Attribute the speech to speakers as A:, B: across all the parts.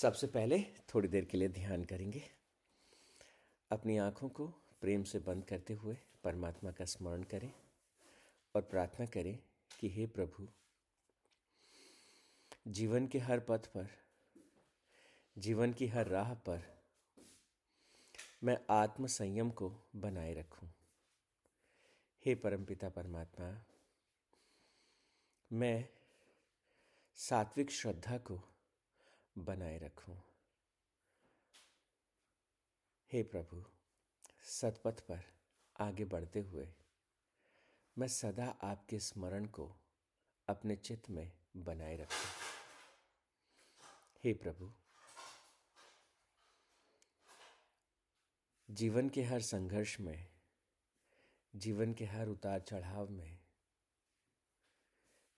A: सबसे पहले थोड़ी देर के लिए ध्यान करेंगे। अपनी आँखों को प्रेम से बंद करते हुए परमात्मा का स्मरण करें और प्रार्थना करें कि हे प्रभु, जीवन के हर पथ पर, जीवन की हर राह पर मैं आत्म संयम को बनाए रखूँ। हे परमपिता परमात्मा, मैं सात्विक श्रद्धा को बनाए रखूँ। हे प्रभु, सतपथ पर आगे बढ़ते हुए, मैं सदा आपके स्मरण को अपने चित्त में बनाए रखूँ। हे प्रभु, जीवन के हर संघर्ष में, जीवन के हर उतार चढ़ाव में,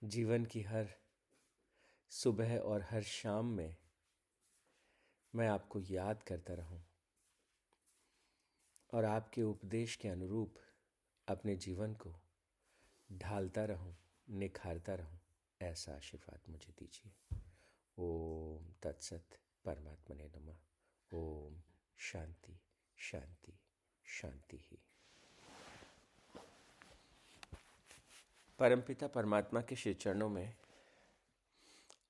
A: जीवन की हर सुबह और हर शाम में मैं आपको याद करता रहूँ। और आपके उपदेश के अनुरूप अपने जीवन को ढालता रहूँ, निखारता रहूँ, ऐसा आशीर्वाद मुझे दीजिए। ओम तत्सत परमात्मा ने नमः। ओम शांति शांति शांति ही। परमपिता परमात्मा के श्री चरणों में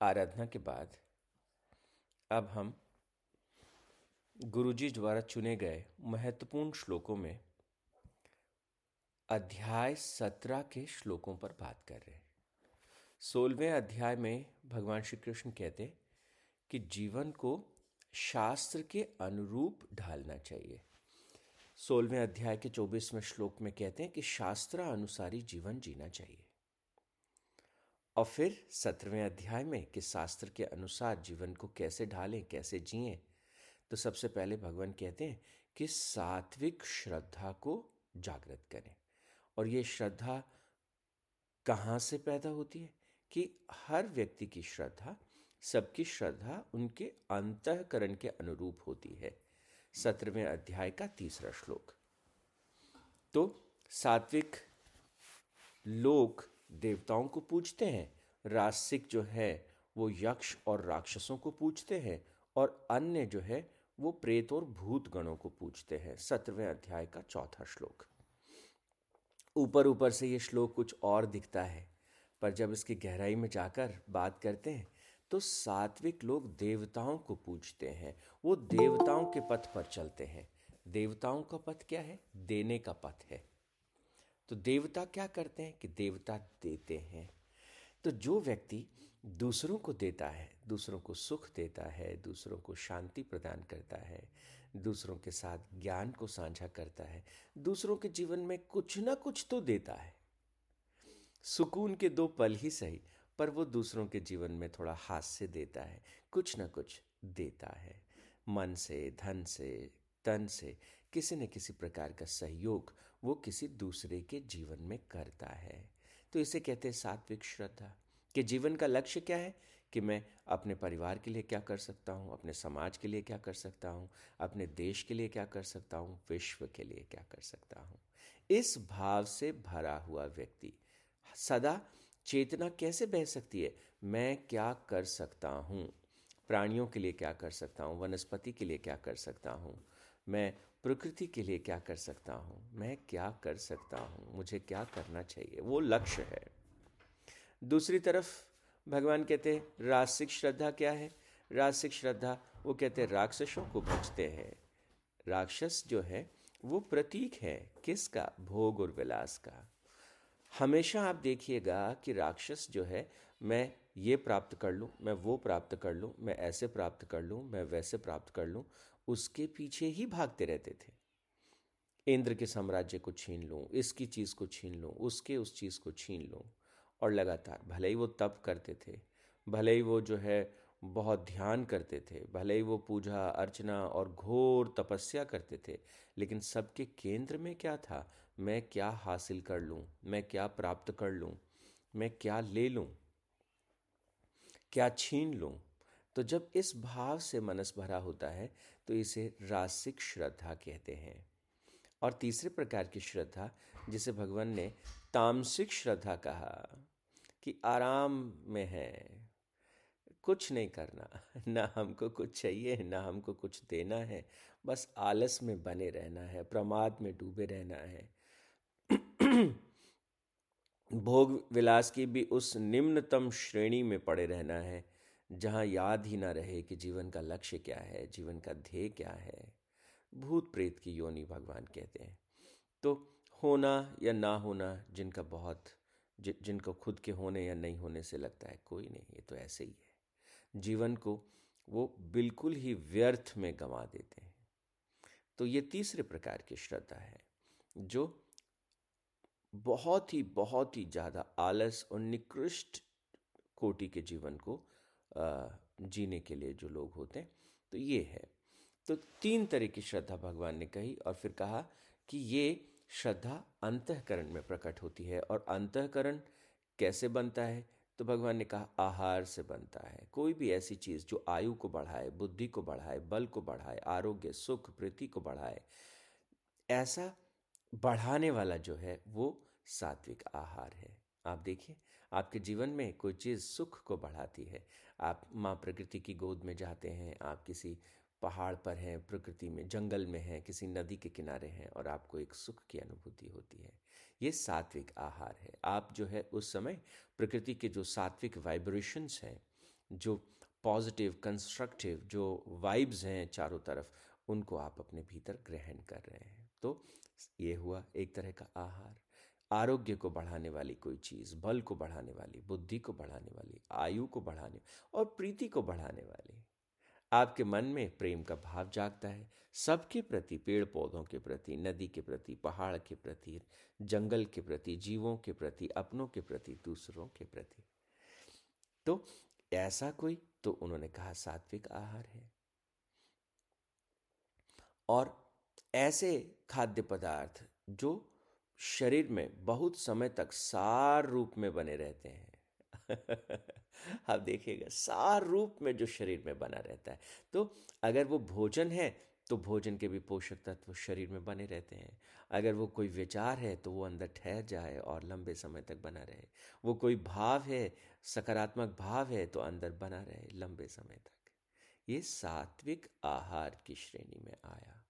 A: आराधना के बाद अब हम गुरुजी द्वारा चुने गए महत्वपूर्ण श्लोकों में अध्याय सत्रह के श्लोकों पर बात कर रहे हैं। सोलहवें अध्याय में भगवान श्री कृष्ण कहते हैं कि जीवन को शास्त्र के अनुरूप ढालना चाहिए। सोलहवें अध्याय के चौबीसवें श्लोक में कहते हैं कि शास्त्र अनुसारी जीवन जीना चाहिए। और फिर सत्रहवें अध्याय में कि शास्त्र के अनुसार जीवन को कैसे ढालें, कैसे जिए तो सबसे पहले भगवान कहते हैं कि सात्विक श्रद्धा को जागृत करें। और ये श्रद्धा कहाँ से पैदा होती है? कि हर व्यक्ति की श्रद्धा, सबकी श्रद्धा उनके अंतकरण के अनुरूप होती है। सत्रहवें अध्याय का तीसरा श्लोक। तो सात्विक लोग देवताओं को पूजते हैं, रासिक जो है वो यक्ष और राक्षसों को पूजते हैं, और अन्य जो है वो प्रेत और भूत गणों को पूछते हैं, सत्रहवें अध्याय का चौथा श्लोक। ऊपर ऊपर से ये श्लोक कुछ और दिखता है, पर जब इसकी गहराई में जाकर बात करते हैं तो सात्विक लोग देवताओं को पूछते हैं। वो देवताओं के पथ पर चलते हैं। देवताओं का पथ क्या है? देने का पथ है। तो देवता क्या करते हैं कि देवता देते हैं। तो जो व्यक्ति दूसरों को देता है, दूसरों को सुख देता है, दूसरों को शांति प्रदान करता है, दूसरों के साथ ज्ञान को साझा करता है, दूसरों के जीवन में कुछ ना कुछ तो देता है। सुकून के दो पल ही सही, पर वो दूसरों के जीवन में थोड़ा हास्य देता है, कुछ ना कुछ देता है। मन से, धन से, तन से किसी न किसी प्रकार का सहयोग वो किसी दूसरे के जीवन में करता है। तो इसे कहते हैं सात्विक श्रद्धा। कि जीवन का लक्ष्य क्या है? कि मैं अपने परिवार के लिए क्या कर सकता हूँ? अपने समाज के लिए क्या कर सकता हूँ? अपने देश के लिए क्या कर सकता हूँ? विश्व के लिए क्या कर सकता हूँ? इस भाव से भरा हुआ व्यक्ति सदा चेतना कैसे बह सकती है? मैं क्या कर सकता हूँ? प्राणियों के लिए क्या कर सकता हूँ? वनस्पति के लिए क्या कर सकता हूँ? मैं प्रकृति के लिए क्या कर सकता हूँ? मैं क्या कर सकता हूँ? मुझे क्या करना चाहिए? वो लक्ष्य है। दूसरी तरफ़ भगवान कहते हैं, रासिक श्रद्धा क्या है? रासिक श्रद्धा, वो कहते हैं, राक्षसों को भजते हैं। राक्षस जो है, वो प्रतीक है किसका? भोग और विलास का। हमेशा आप देखिएगा कि राक्षस जो है, मैं ये प्राप्त कर लूँ, मैं वो प्राप्त कर लूँ, मैं ऐसे प्राप्त कर लूँ, मैं वैसे प्राप्त कर लूँ, उसके पीछे ही भागते रहते थे। इंद्र के साम्राज्य को छीन लूँ, इसकी चीज़ को छीन लूँ, उसके उस चीज़ को छीन लूँ। और लगातार। भले ही वो तप करते थे, भले ही वो जो है बहुत ध्यान करते थे, भले ही वो पूजा, अर्चना और घोर तपस्या करते थे, लेकिन सबके केंद्र में क्या था? मैं क्या हासिल कर लूँ? मैं क्या प्राप्त कर लूँ? मैं क्या ले लूँ? क्या छीन लूँ? तो जब इस भाव से मनस भरा होता है तो इसे रासिक श्रद्धा कहते हैं। और तीसरे प्रकार की श्रद्धा, जिसे भगवान ने तामसिक श्रद्धा कहा कि आराम में है। कुछ नहीं करना, ना हमको कुछ चाहिए, ना हमको कुछ देना है। बस आलस में बने रहना है, प्रमाद में डूबे रहना है। भोग विलास की भी उस निम्नतम श्रेणी में पड़े रहना है, जहाँ याद ही ना रहे कि जीवन का लक्ष्य क्या है, जीवन का ध्येय क्या है। भूत प्रेत की योनि भगवान कहते हैं। तो होना या ना होना जिनका बहुत जि, जिनको खुद के होने या नहीं होने से लगता है कोई नहीं ये तो ऐसे ही है। जीवन को वो बिल्कुल ही व्यर्थ में गंवा देते हैं। तो ये तीसरे प्रकार की श्रद्धा है जो बहुत ही बहुत ही ज़्यादा आलस और निकृष्ट कोटि के जीवन को जीने के लिए जो लोग होते हैं तो ये है। तो तीन तरह की श्रद्धा भगवान ने कही और फिर कहा कि ये श्रद्धा अंतकरण में प्रकट होती है और अंतकरण कैसे बनता है? तो भगवान ने कहा, आहार से बनता है। कोई भी ऐसी चीज़ जो आयु को बढ़ाए, बुद्धि को बढ़ाए, बल को बढ़ाए, आरोग्य, सुख, प्रीति को बढ़ाए, ऐसा बढ़ाने वाला जो है, वो सात्विक आहार है। आप देखिए, आपके जीवन में कोई चीज़ सुख को बढ़ाती है। आप माँ प्रकृति की गोद में जाते हैं, आप किसी पहाड़ पर हैं, प्रकृति में, जंगल में हैं, किसी नदी के किनारे हैं और आपको एक सुख की अनुभूति होती है। ये सात्विक आहार है। आप जो है उस समय प्रकृति के जो सात्विक वाइब्रेशंस हैं, जो पॉजिटिव कंस्ट्रक्टिव जो वाइब्स हैं चारों तरफ़, उनको आप अपने भीतर ग्रहण कर रहे हैं। तो ये हुआ एक तरह का आहार। आरोग्य को बढ़ाने वाली कोई चीज़, बल को बढ़ाने वाली, बुद्धि को बढ़ाने वाली, आयु को बढ़ाने और प्रीति को बढ़ाने वाली। आपके मन में प्रेम का भाव जागता है। सबके प्रति पेड़ पौधों के प्रति, नदी के प्रति, पहाड़ के प्रति, जंगल के प्रति, जीवों के प्रति, अपनों के प्रति, दूसरों के प्रति। तो ऐसा कोई तो उन्होंने कहा सात्विक आहार है। और ऐसे खाद्य पदार्थ जो शरीर में बहुत समय तक सार रूप में बने रहते हैं आप देखिएगा, सार रूप में जो शरीर में बना रहता है। तो अगर वो भोजन है तो भोजन के भी पोषक तत्व शरीर में बने रहते हैं। अगर वो कोई विचार है तो वो अंदर ठहर जाए और लंबे समय तक बना रहे। वो कोई भाव है, सकारात्मक भाव है तो अंदर बना रहे लंबे समय तक। ये सात्विक आहार की श्रेणी में आया।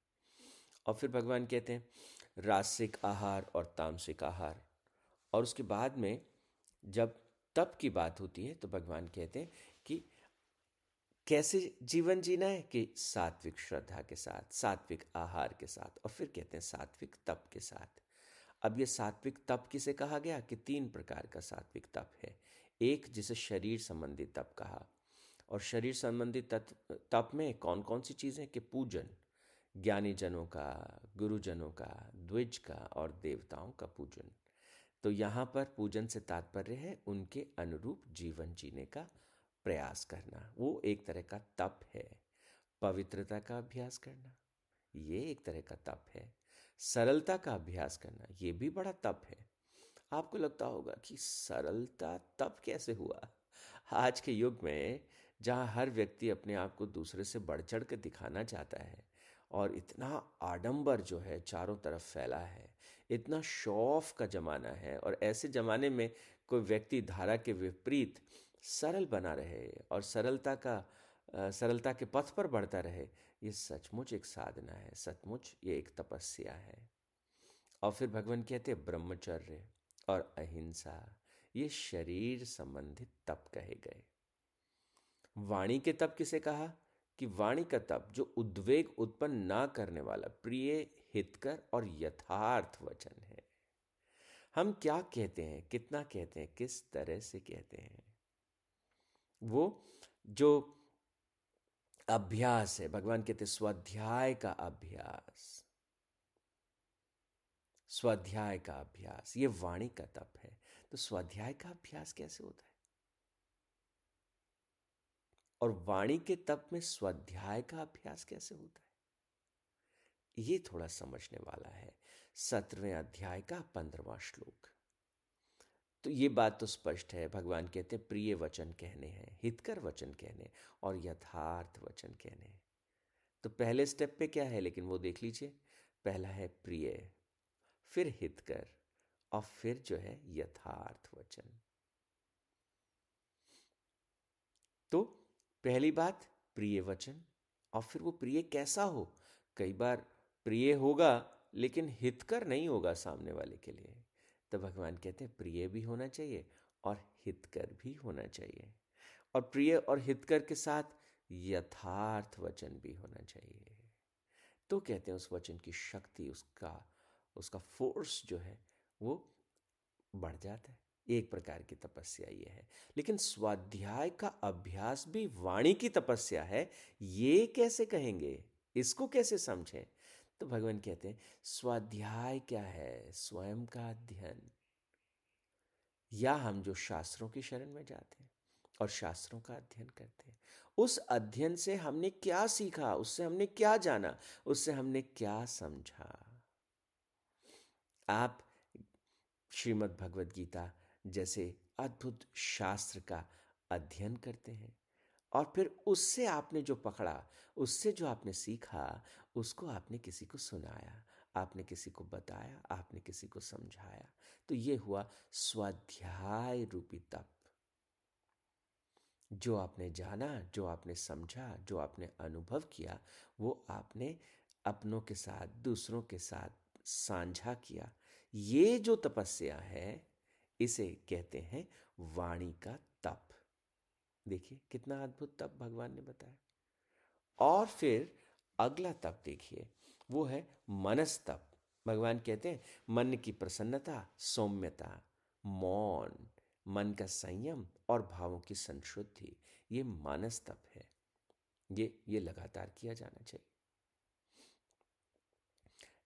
A: और फिर भगवान कहते हैं रासिक आहार और तामसिक आहार। और उसके बाद में जब तप की बात होती है तो भगवान कहते हैं कि कैसे जीवन जीना है? कि सात्विक श्रद्धा के साथ, सात्विक आहार के साथ, और फिर कहते हैं सात्विक तप के साथ। अब ये सात्विक तप किसे कहा गया? कि तीन प्रकार का सात्विक तप है। एक, जिसे शरीर संबंधी तप कहा। और शरीर संबंधी तप में कौन कौन सी चीज़ें कि पूजन ज्ञानी जनों का, गुरुजनों का, द्विज का और देवताओं का पूजन। तो यहाँ पर पूजन से तात्पर्य है उनके अनुरूप जीवन जीने का प्रयास करना। वो एक तरह का तप है। पवित्रता का अभ्यास करना। ये एक तरह का तप है। सरलता का अभ्यास करना, ये भी बड़ा तप है। आपको लगता होगा कि सरलता तप कैसे हुआ? आज के युग में जहाँ हर व्यक्ति अपने आप को दूसरे से बढ़ चढ़ कर दिखाना चाहता है और इतना आडंबर जो है चारों तरफ़ फैला है इतना शौफ का ज़माना है और ऐसे ज़माने में कोई व्यक्ति धारा के विपरीत सरल बना रहे और सरलता का सरलता के पथ पर बढ़ता रहे, ये सचमुच एक साधना है, सचमुच ये एक तपस्या है। और फिर भगवान कहते हैं, ब्रह्मचर्य और अहिंसा, ये शरीर संबंधित तप कहे गए। वाणी के तप किसे कहा? कि वाणी का तप जो उद्वेग उत्पन्न ना करने वाला, प्रिय हितकर और यथार्थ वचन है। हम क्या कहते हैं, कितना कहते हैं, किस तरह से कहते हैं? वो जो अभ्यास है, भगवान कहते स्वाध्याय का अभ्यास। स्वाध्याय का अभ्यास, ये वाणी का तप है। तो स्वाध्याय का अभ्यास कैसे होता है? और वाणी के तप में स्वाध्याय का अभ्यास कैसे होता है? ये थोड़ा समझने वाला है। सत्रहवें अध्याय का पंद्रवा श्लोक। तो ये बात तो स्पष्ट है, भगवान कहते हैं, प्रिय वचन कहने हैं, हितकर वचन कहने और यथार्थ वचन कहने तो पहले स्टेप पे क्या है, लेकिन वो देख लीजिए। पहला है प्रिय, फिर हितकर और फिर जो है यथार्थ वचन। तो पहली बात, प्रिय वचन और फिर वो प्रिय कैसा हो? कई बार प्रिय होगा, लेकिन हितकर नहीं होगा सामने वाले के लिए। तो भगवान कहते हैं, प्रिय भी होना चाहिए और हितकर भी होना चाहिए। और प्रिय और हितकर के साथ यथार्थ वचन भी होना चाहिए। तो कहते हैं, उस वचन की शक्ति, उसका उसका फोर्स जो है, वो बढ़ जाता है। एक प्रकार की तपस्या ये है। लेकिन स्वाध्याय का अभ्यास भी वाणी की तपस्या है। ये कैसे कहेंगे? इसको कैसे समझें? तो भगवान कहते हैं, स्वाध्याय क्या है? स्वयं का अध्ययन। या हम जो शास्त्रों की शरण में जाते हैं और शास्त्रों का अध्ययन करते हैं। उस अध्ययन से हमने क्या सीखा? उससे हमने क्या जाना? उससे हमने क्या समझा? आप श्रीमद् भगवद गीता जैसे अद्भुत शास्त्र का अध्ययन करते हैं। और फिर उससे आपने जो पकड़ा, उससे जो आपने सीखा, उसको आपने किसी को सुनाया, आपने किसी को बताया, आपने किसी को समझाया। तो ये हुआ स्वाध्याय रूपी तप। जो आपने जाना, जो आपने समझा, जो आपने अनुभव किया, वो आपने अपनों के साथ, दूसरों के साथ साझा किया। ये जो तपस्या है, इसे कहते हैं वाणी का देखिए, कितना अद्भुत तप भगवान ने बताया। और फिर अगला तप देखिए, वो है मनस तप। भगवान कहते हैं, मन की प्रसन्नता, सौम्यता, मौन, मन का संयम और भावों की संशुद्धि, ये मानस तप है। ये ये लगातार किया जाना चाहिए।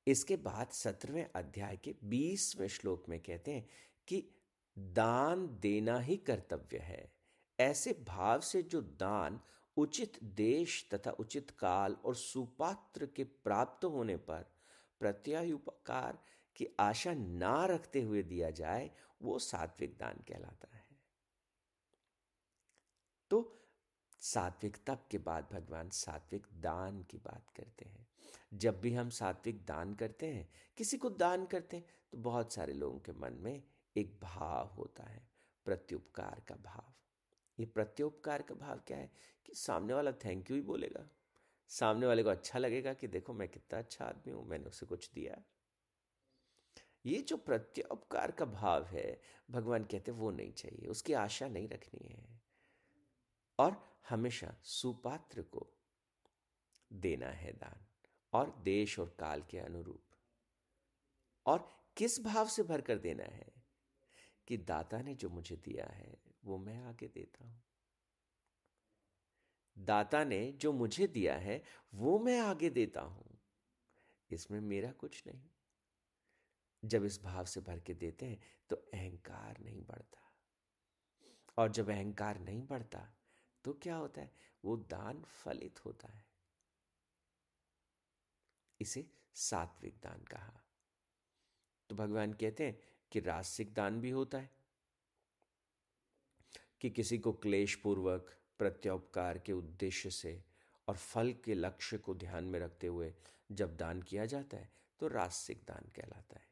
A: इसके बाद सत्रहवें अध्याय के बीसवें श्लोक में कहते हैं कि दान देना ही कर्तव्य है। ऐसे भाव से जो दान उचित देश तथा उचित काल और सुपात्र के प्राप्त होने पर प्रत्यायुपकार की आशा ना रखते हुए दिया जाए, वो सात्विक दान कहलाता है। तो सात्विक तप के बाद भगवान सात्विक दान की बात करते हैं। जब भी हम सात्विक दान करते हैं, किसी को दान करते हैं तो बहुत सारे लोगों के मन में एक भाव होता है, प्रत्युपकार का भाव। ये प्रत्युपकार का भाव क्या है? कि सामने वाला थैंक यू ही बोलेगा। सामने वाले को अच्छा लगेगा कि देखो मैं कितना अच्छा आदमी हूँ, मैंने उसे कुछ दिया। ये जो प्रत्योपकार का भाव है, भगवान कहते वो नहीं चाहिए, उसकी आशा नहीं रखनी है। और हमेशा सुपात्र को देना है दान, और देश और काल के अनुरूप। और किस भाव से भरकर देना है? कि दाता ने जो मुझे दिया है वो मैं आगे देता हूँ। दाता ने जो मुझे दिया है, वो मैं आगे देता हूँ। इसमें मेरा कुछ नहीं। जब इस भाव से भर के देते हैं तो अहंकार नहीं बढ़ता। और जब अहंकार नहीं बढ़ता तो क्या होता है? वो दान फलित होता है। इसे सात्विक दान कहा। तो भगवान कहते हैं कि रासिक दान भी होता है। कि किसी को क्लेश पूर्वक प्रत्योपकार के उद्देश्य से और फल के लक्ष्य को ध्यान में रखते हुए जब दान किया जाता है तो रासिक दान कहलाता है।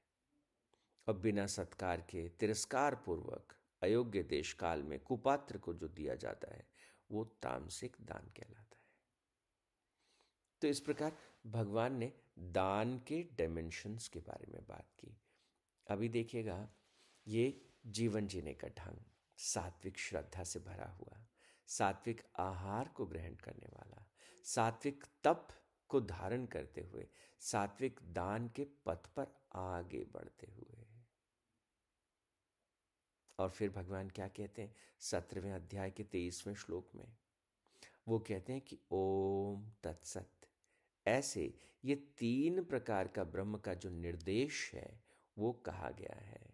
A: और बिना सत्कार के तिरस्कार पूर्वक अयोग्य देश काल में कुपात्र को जो दिया जाता है, वो तामसिक दान कहलाता है। तो इस प्रकार भगवान ने दान के डायमेंशंस के बारे में बात की। अभी देखिएगा, ये जीवन जीने का ढंग। सात्विक श्रद्धा से भरा हुआ, सात्विक आहार को ग्रहण करने वाला, सात्विक तप को धारण करते हुए, सात्विक दान के पथ पर आगे बढ़ते हुए। और फिर भगवान क्या कहते हैं? सत्रहवें अध्याय के तेईसवें श्लोक में। वो कहते हैं कि ओम तत्सत। ऐसे ये तीन प्रकार का ब्रह्म का जो निर्देश है, वो कहा गया है।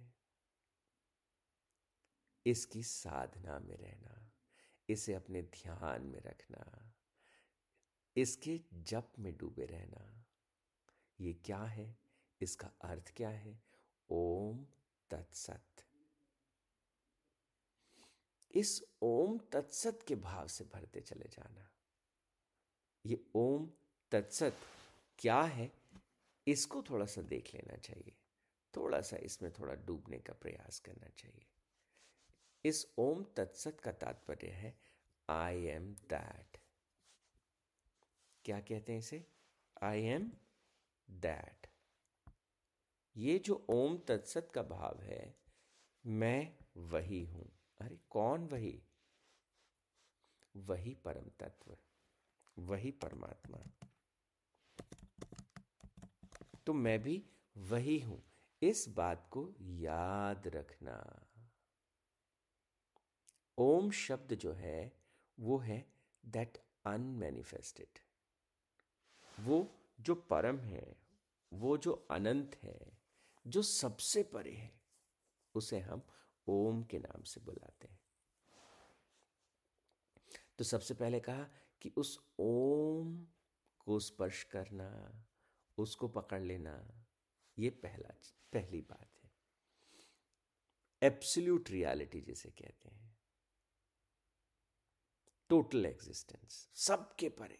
A: इसकी साधना में रहना, इसे अपने ध्यान में रखना, इसके जप में डूबे रहना। ये क्या है? इसका अर्थ क्या है? ओम तत्सत। इस ओम तत्सत के भाव से भरते चले जाना। ये ओम तत्सत क्या है? इसको थोड़ा सा देख लेना चाहिए। थोड़ा सा इसमें थोड़ा डूबने का प्रयास करना चाहिए। इस ओम तत्सत का तात्पर्य है आई एम दैट क्या कहते हैं इसे? आई एम दैट ये जो ओम तत्सत का भाव है, मैं वही हूँ। अरे कौन वही? वही परम तत्व, वही परमात्मा। तो मैं भी वही हूँ। इस बात को याद रखना। ओम शब्द जो है, वो है दैट अनमैनिफेस्टेड वो जो परम है, वो जो अनंत है, जो सबसे परे है, उसे हम ओम के नाम से बुलाते हैं। तो सबसे पहले कहा कि उस ओम को स्पर्श करना, उसको पकड़ लेना, ये पहला, पहली बात है। एब्सल्यूट रियलिटी जिसे कहते हैं। टोटल एग्जिस्टेंस सबके परे,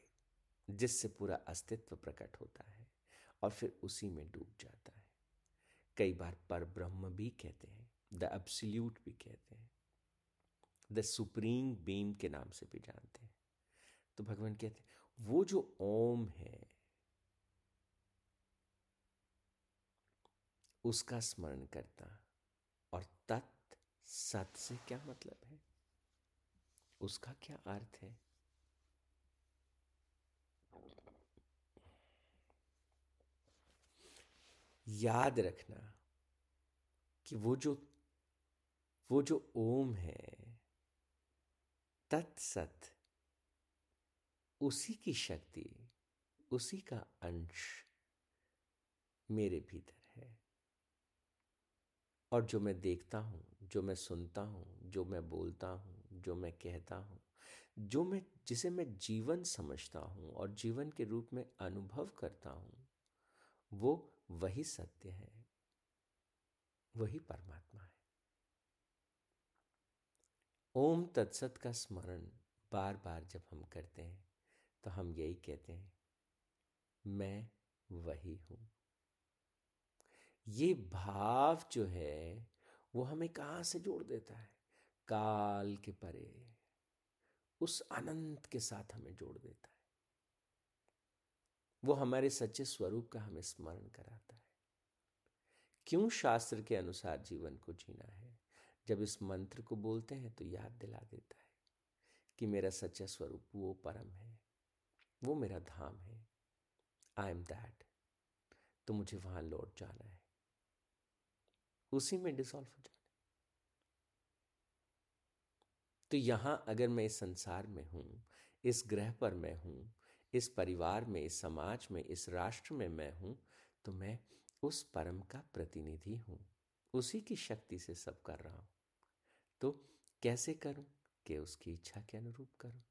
A: जिससे पूरा अस्तित्व प्रकट होता है और फिर उसी में डूब जाता है। कई बार पर ब्रह्म भी कहते हैं, द एब्सल्यूट भी कहते हैं, द सुप्रीम बीम के नाम से भी जानते हैं। तो भगवान कहते हैं, वो जो ओम है, उसका स्मरण करता और तत् सत से क्या मतलब है? उसका क्या अर्थ है? याद रखना कि वो जो वो जो ओम है, तत्सत, उसी की शक्ति, उसी का अंश मेरे भीतर है। और जो मैं देखता हूँ, जो मैं सुनता हूँ, जो मैं बोलता हूँ जो मैं कहता हूँ, जो मैं, जिसे मैं जीवन समझता हूँ और जीवन के रूप में अनुभव करता हूँ, वो वही सत्य है, वही परमात्मा है। ओम तत्सत का स्मरण बार बार जब हम करते हैं तो हम यही कहते हैं, मैं वही हूँ। ये भाव जो है, वो हमें कहाँ से जोड़ देता है? काल के परे उस अनंत के साथ हमें जोड़ देता है। वो हमारे सच्चे स्वरूप का हमें स्मरण कराता है। क्यों शास्त्र के अनुसार जीवन को जीना है? जब इस मंत्र को बोलते हैं तो याद दिला देता है कि मेरा सच्चा स्वरूप वो परम है, वो मेरा धाम है। आई एम दैट तो मुझे वहाँ लौट जाना है। उसी में डिसॉल्व हो जाना तो यहाँ अगर मैं इस संसार में हूँ, इस ग्रह पर मैं हूँ, इस परिवार में, इस समाज में, इस राष्ट्र में मैं हूँ तो मैं उस परम का प्रतिनिधि हूँ। उसी की शक्ति से सब कर रहा हूँ। तो कैसे करूँ? कि उसकी इच्छा के अनुरूप करूँ,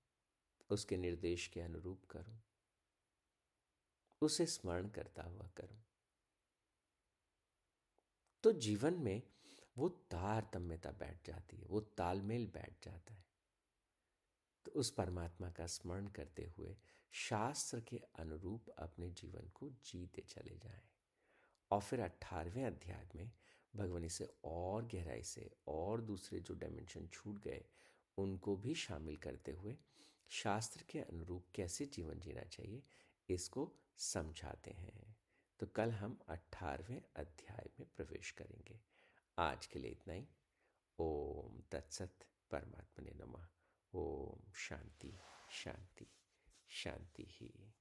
A: उसके निर्देश के अनुरूप करूँ, उसे स्मरण करता हुआ करूँ। तो जीवन में वो तारतम्यता बैठ जाती है, वो तालमेल बैठ जाता है। तो उस परमात्मा का स्मरण करते हुए शास्त्र के अनुरूप अपने जीवन को जीते चले जाएँ। और फिर अठारहवें अध्याय में भगवान इसे और गहराई से और दूसरे जो डायमेंशन छूट गए, उनको भी शामिल करते हुए शास्त्र के अनुरूप कैसे जीवन जीना चाहिए, इसको समझाते हैं। तो कल हम अठारहवें अध्याय में प्रवेश करेंगे। आज के लिए इतना ही। ओम तत्सत परमात्मा ने नमा। ओम शांति शांति शांति ही।